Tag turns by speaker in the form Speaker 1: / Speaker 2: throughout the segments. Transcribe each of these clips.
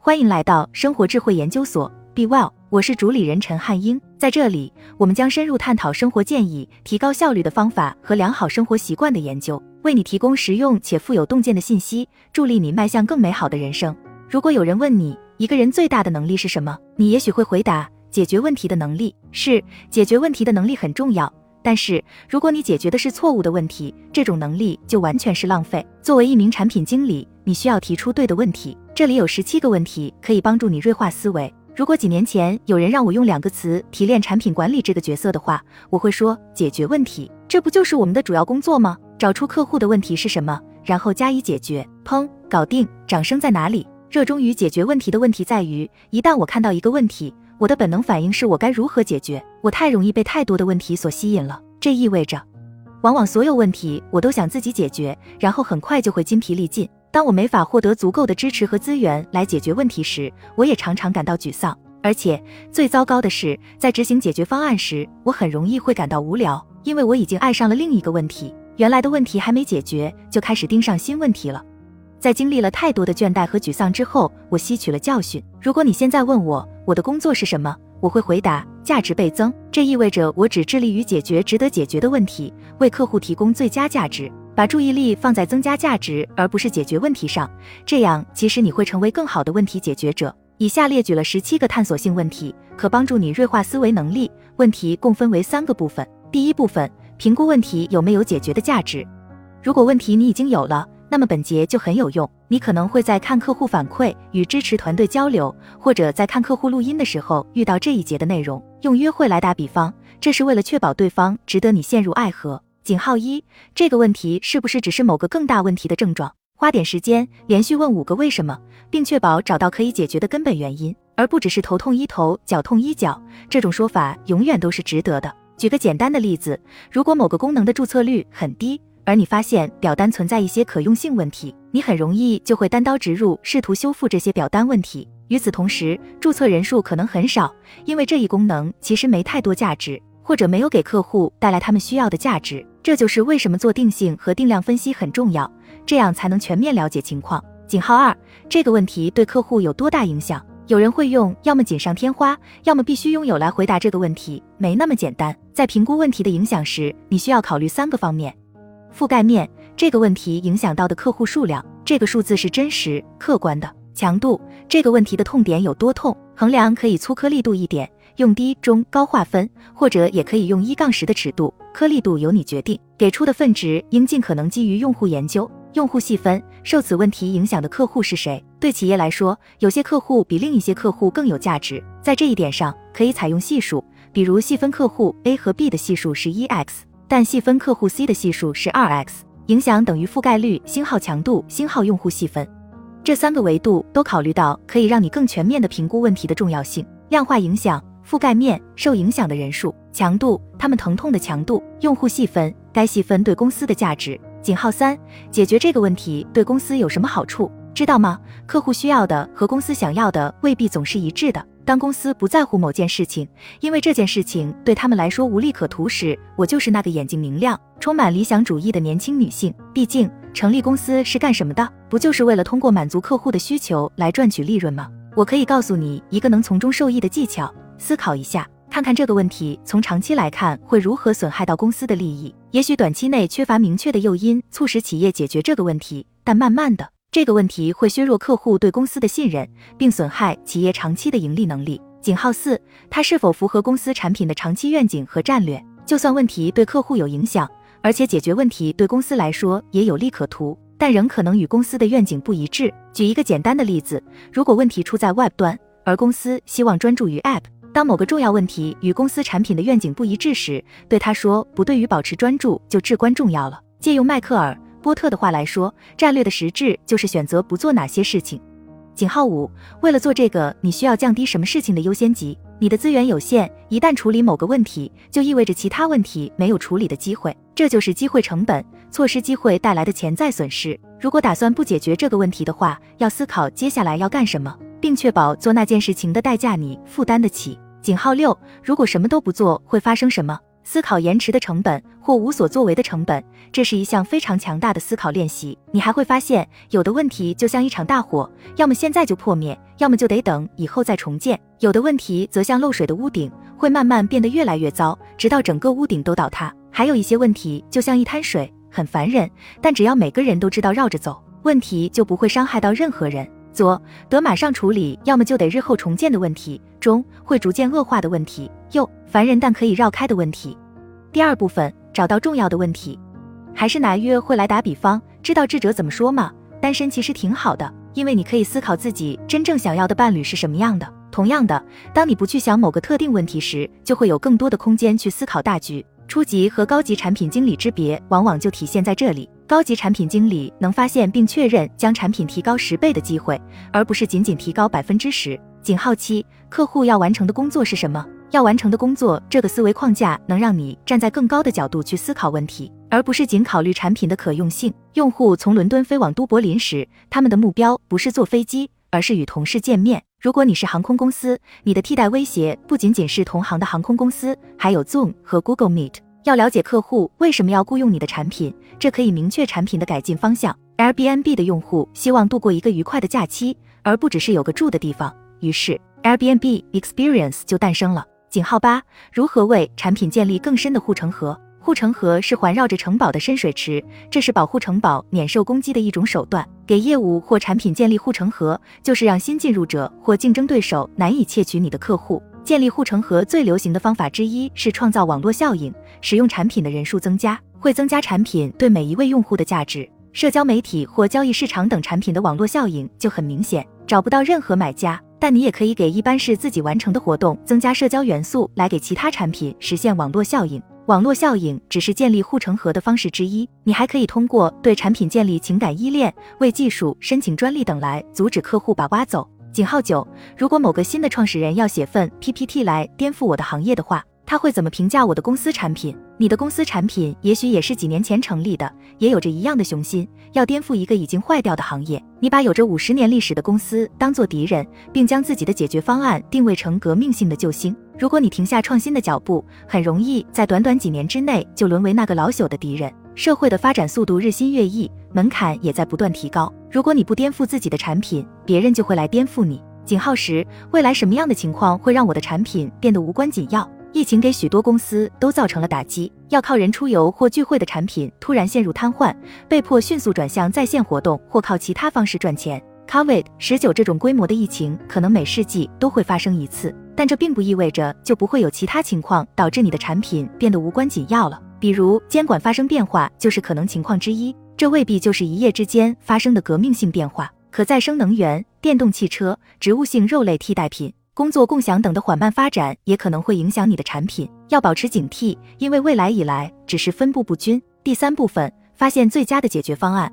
Speaker 1: 欢迎来到生活智慧研究所，Be Well，我是主理人陈汉英。在这里，我们将深入探讨生活建议、提高效率的方法和良好生活习惯的研究，为你提供实用且富有洞见的信息，助力你迈向更美好的人生。如果有人问你，一个人最大的能力是什么？你也许会回答：解决问题的能力。是，解决问题的能力很重要。但是，如果你解决的是错误的问题，这种能力就完全是浪费。作为一名产品经理，你需要提出对的问题。这里有十七个问题可以帮助你锐化思维。如果几年前有人让我用两个词提炼产品管理这个角色的话，我会说解决问题。这不就是我们的主要工作吗？找出客户的问题是什么，然后加以解决。砰，搞定！掌声在哪里？热衷于解决问题的问题在于，一旦我看到一个问题。我的本能反应是我该如何解决？我太容易被太多的问题所吸引了，这意味着，往往所有问题我都想自己解决，然后很快就会筋疲力尽。当我没法获得足够的支持和资源来解决问题时，我也常常感到沮丧。而且最糟糕的是，在执行解决方案时，我很容易会感到无聊，因为我已经爱上了另一个问题，原来的问题还没解决，就开始盯上新问题了。在经历了太多的倦怠和沮丧之后，我吸取了教训。如果你现在问我我的工作是什么，我会回答价值倍增。这意味着我只致力于解决值得解决的问题，为客户提供最佳价值，把注意力放在增加价值而不是解决问题上。这样，其实你会成为更好的问题解决者。以下列举了十七个探索性问题，可帮助你锐化思维能力。问题共分为三个部分。第一部分，评估问题有没有解决的价值。如果问题你已经有了。那么本节就很有用，你可能会在看客户反馈、与支持团队交流，或者在看客户录音的时候遇到这一节的内容。用约会来打比方，这是为了确保对方值得你陷入爱河。井号一，这个问题是不是只是某个更大问题的症状？花点时间连续问五个为什么，并确保找到可以解决的根本原因，而不只是头痛医头，脚痛医脚。这种说法永远都是值得的。举个简单的例子，如果某个功能的注册率很低。而你发现表单存在一些可用性问题，你很容易就会单刀直入，试图修复这些表单问题。与此同时，注册人数可能很少，因为这一功能其实没太多价值，或者没有给客户带来他们需要的价值。这就是为什么做定性和定量分析很重要，这样才能全面了解情况。井号二，这个问题对客户有多大影响？有人会用要么锦上添花，要么必须拥有来回答这个问题，没那么简单。在评估问题的影响时，你需要考虑三个方面。覆盖面这个问题影响到的客户数量，这个数字是真实客观的。强度这个问题的痛点有多痛，衡量可以粗颗粒度一点，用低、中、高划分，或者也可以用一杠十的尺度，颗粒度由你决定。给出的分值应尽可能基于用户研究。用户细分受此问题影响的客户是谁？对企业来说，有些客户比另一些客户更有价值，在这一点上可以采用系数，比如细分客户 A 和 B 的系数是一 x。但细分客户 C 的系数是二 x，影响等于覆盖率、星号强度、星号用户细分，这三个维度都考虑到，可以让你更全面的评估问题的重要性。量化影响、覆盖面、受影响的人数、强度、他们疼痛的强度、用户细分、该细分对公司的价值。井号三，解决这个问题对公司有什么好处？知道吗？客户需要的和公司想要的未必总是一致的。当公司不在乎某件事情，因为这件事情对他们来说无利可图时，我就是那个眼睛明亮、充满理想主义的年轻女性。毕竟，成立公司是干什么的？不就是为了通过满足客户的需求来赚取利润吗？我可以告诉你一个能从中受益的技巧：思考一下，看看这个问题从长期来看会如何损害到公司的利益。也许短期内缺乏明确的诱因促使企业解决这个问题，但慢慢的。这个问题会削弱客户对公司的信任，并损害企业长期的盈利能力。井号四，它是否符合公司产品的长期愿景和战略？就算问题对客户有影响，而且解决问题对公司来说也有利可图，但仍可能与公司的愿景不一致。举一个简单的例子，如果问题出在 Web 端，而公司希望专注于 App，当某个重要问题与公司产品的愿景不一致时，对他说不，对于保持专注就至关重要了。借用迈克尔。波特的话来说，战略的实质就是选择不做哪些事情。井号五，为了做这个，你需要降低什么事情的优先级？你的资源有限，一旦处理某个问题，就意味着其他问题没有处理的机会，这就是机会成本，错失机会带来的潜在损失。如果打算不解决这个问题的话，要思考接下来要干什么，并确保做那件事情的代价你负担得起。井号六，如果什么都不做，会发生什么？思考延迟的成本或无所作为的成本，这是一项非常强大的思考练习。你还会发现，有的问题就像一场大火，要么现在就破灭，要么就得等以后再重建；有的问题则像漏水的屋顶，会慢慢变得越来越糟，直到整个屋顶都倒塌。还有一些问题就像一滩水，很烦人，但只要每个人都知道绕着走，问题就不会伤害到任何人。左得马上处理，要么就得日后重建的问题；中会逐渐恶化的问题；右烦人但可以绕开的问题。第二部分找到重要的问题，还是拿约会来打比方，知道智者怎么说吗？单身其实挺好的，因为你可以思考自己真正想要的伴侣是什么样的。同样的，当你不去想某个特定问题时，就会有更多的空间去思考大局。初级和高级产品经理之别，往往就体现在这里。高级产品经理能发现并确认将产品提高十倍的机会，而不是仅仅提高百分之十。井号七，客户要完成的工作是什么？要完成的工作，这个思维框架能让你站在更高的角度去思考问题，而不是仅考虑产品的可用性。用户从伦敦飞往都柏林时，他们的目标不是坐飞机，而是与同事见面。如果你是航空公司，你的替代威胁不仅仅是同行的航空公司，还有 Zoom 和 Google Meet。要了解客户为什么要雇佣你的产品，这可以明确产品的改进方向。Airbnb 的用户希望度过一个愉快的假期，而不只是有个住的地方，于是 Airbnb Experience 就诞生了。井号八，如何为产品建立更深的护城河？护城河是环绕着城堡的深水池，这是保护城堡免受攻击的一种手段。给业务或产品建立护城河，就是让新进入者或竞争对手难以窃取你的客户。建立护城河最流行的方法之一是创造网络效应，使用产品的人数增加，会增加产品对每一位用户的价值。社交媒体或交易市场等产品的网络效应就很明显，找不到任何买家。但你也可以给一般是自己完成的活动增加社交元素，来给其他产品实现网络效应。网络效应只是建立护城河的方式之一，你还可以通过对产品建立情感依恋，为技术申请专利等来阻止客户把挖走。井号九，如果某个新的创始人要写份 PPT 来颠覆我的行业的话，他会怎么评价我的公司产品？你的公司产品也许也是几年前成立的，也有着一样的雄心，要颠覆一个已经坏掉的行业。你把有着五十年历史的公司当做敌人，并将自己的解决方案定位成革命性的救星。如果你停下创新的脚步，很容易在短短几年之内就沦为那个老朽的敌人。社会的发展速度日新月异，门槛也在不断提高。如果你不颠覆自己的产品，别人就会来颠覆你。井号十，未来什么样的情况会让我的产品变得无关紧要？疫情给许多公司都造成了打击，要靠人出游或聚会的产品突然陷入瘫痪，被迫迅速转向在线活动或靠其他方式赚钱。Covid 十九这种规模的疫情可能每世纪都会发生一次，但这并不意味着就不会有其他情况导致你的产品变得无关紧要了。比如监管发生变化就是可能情况之一，这未必就是一夜之间发生的革命性变化。可再生能源、电动汽车、植物性肉类替代品。工作共享等的缓慢发展也可能会影响你的产品，要保持警惕，因为未来以来只是分布不均。第三部分，发现最佳的解决方案。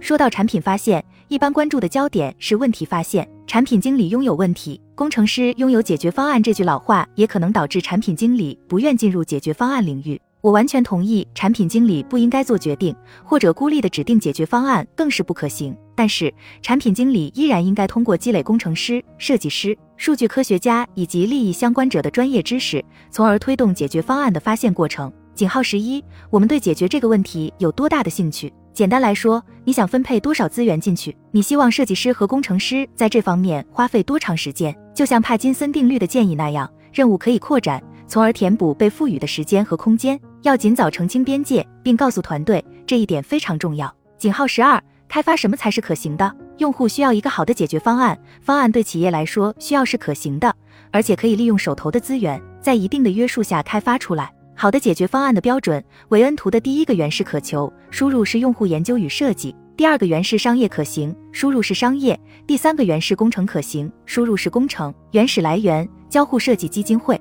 Speaker 1: 说到产品发现，一般关注的焦点是问题发现。产品经理拥有问题，工程师拥有解决方案，这句老话也可能导致产品经理不愿进入解决方案领域。我完全同意，产品经理不应该做决定，或者孤立的指定解决方案更是不可行。但是，产品经理依然应该通过积累工程师、设计师、数据科学家以及利益相关者的专业知识，从而推动解决方案的发现过程。井号十一，我们对解决这个问题有多大的兴趣？简单来说，你想分配多少资源进去？你希望设计师和工程师在这方面花费多长时间？就像帕金森定律的建议那样，任务可以扩展，从而填补被赋予的时间和空间。要尽早澄清边界，并告诉团队这一点非常重要。井号十二。开发什么才是可行的？用户需要一个好的解决方案，方案对企业来说需要是可行的，而且可以利用手头的资源，在一定的约束下开发出来。好的解决方案的标准，韦恩图的第一个原始渴求，输入是用户研究与设计；第二个原始商业可行，输入是商业；第三个原始工程可行，输入是工程。原始来源：交互设计基金会。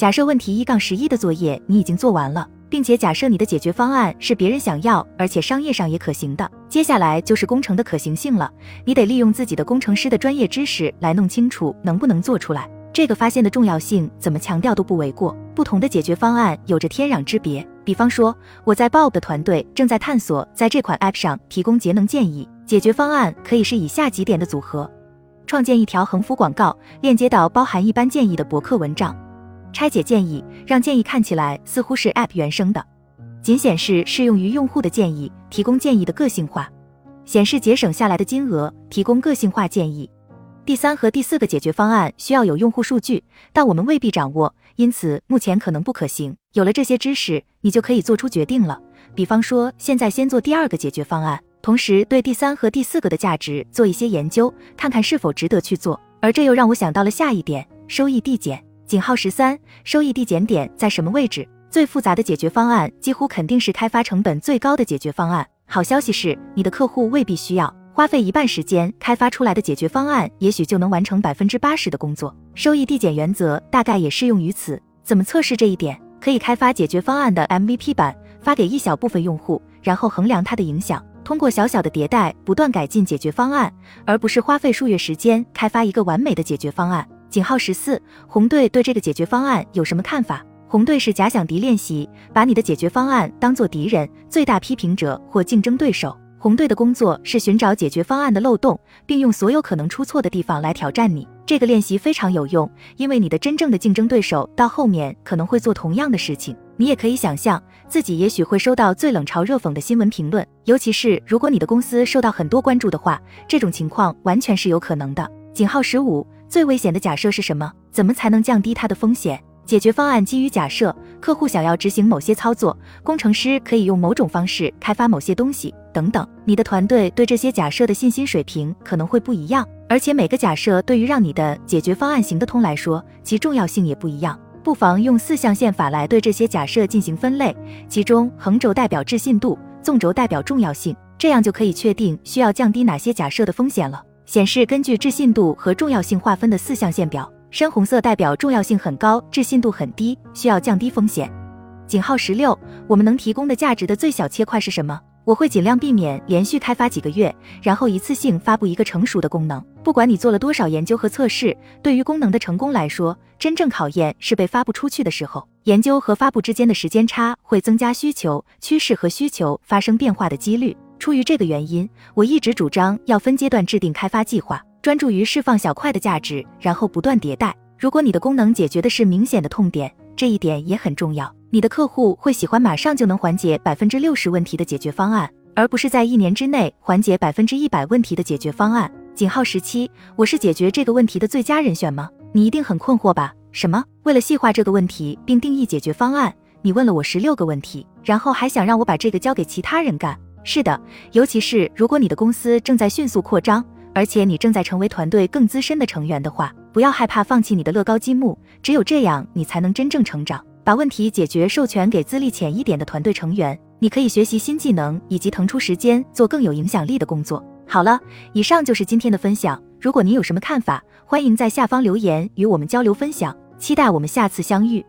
Speaker 1: 假设问题一杠十一的作业你已经做完了。并且假设你的解决方案是别人想要，而且商业上也可行的，接下来就是工程的可行性了。你得利用自己的工程师的专业知识来弄清楚能不能做出来。这个发现的重要性怎么强调都不为过。不同的解决方案有着天壤之别。比方说，我在 Bob 的团队正在探索在这款 App 上提供节能建议。解决方案可以是以下几点的组合：创建一条横幅广告，链接到包含一般建议的博客文章。拆解建议，让建议看起来似乎是 App 原生的。仅显示适用于用户的建议，提供建议的个性化。显示节省下来的金额，提供个性化建议。第三和第四个解决方案需要有用户数据，但我们未必掌握，因此目前可能不可行。有了这些知识，你就可以做出决定了。比方说，现在先做第二个解决方案，同时对第三和第四个的价值做一些研究，看看是否值得去做。而这又让我想到了下一点：收益递减。井号十三，收益递减点在什么位置？最复杂的解决方案几乎肯定是开发成本最高的解决方案。好消息是，你的客户未必需要花费一半时间开发出来的解决方案，也许就能完成百分之八十的工作。收益递减原则大概也适用于此。怎么测试这一点？可以开发解决方案的 MVP 版，发给一小部分用户，然后衡量它的影响。通过小小的迭代，不断改进解决方案，而不是花费数月时间开发一个完美的解决方案。井号十四，红队对这个解决方案有什么看法？红队是假想敌练习，把你的解决方案当做敌人、最大批评者或竞争对手。红队的工作是寻找解决方案的漏洞，并用所有可能出错的地方来挑战你。这个练习非常有用，因为你的真正的竞争对手到后面可能会做同样的事情。你也可以想象，自己也许会收到最冷嘲热讽的新闻评论，尤其是如果你的公司受到很多关注的话，这种情况完全是有可能的。井号十五。最危险的假设是什么？怎么才能降低它的风险？解决方案基于假设，客户想要执行某些操作，工程师可以用某种方式开发某些东西，等等。你的团队对这些假设的信心水平可能会不一样，而且每个假设对于让你的解决方案行得通来说，其重要性也不一样。不妨用四象限法来对这些假设进行分类，其中横轴代表置信度，纵轴代表重要性，这样就可以确定需要降低哪些假设的风险了。显示根据置信度和重要性划分的四象限表，深红色代表重要性很高，置信度很低，需要降低风险。井号十六，我们能提供的价值的最小切块是什么？我会尽量避免连续开发几个月，然后一次性发布一个成熟的功能。不管你做了多少研究和测试，对于功能的成功来说，真正考验是被发布出去的时候。研究和发布之间的时间差会增加需求趋势和需求发生变化的几率。出于这个原因，我一直主张要分阶段制定开发计划，专注于释放小块的价值，然后不断迭代。如果你的功能解决的是明显的痛点，这一点也很重要。你的客户会喜欢马上就能缓解百分之六十问题的解决方案，而不是在一年之内缓解百分之一百问题的解决方案。井号十七，我是解决这个问题的最佳人选吗？你一定很困惑吧？什么？为了细化这个问题并定义解决方案，你问了我十六个问题，然后还想让我把这个交给其他人干？是的，尤其是如果你的公司正在迅速扩张，而且你正在成为团队更资深的成员的话，不要害怕放弃你的乐高积木，只有这样，你才能真正成长。把问题解决授权给资历浅一点的团队成员，你可以学习新技能，以及腾出时间做更有影响力的工作。好了，以上就是今天的分享。如果您有什么看法，欢迎在下方留言与我们交流分享。期待我们下次相遇。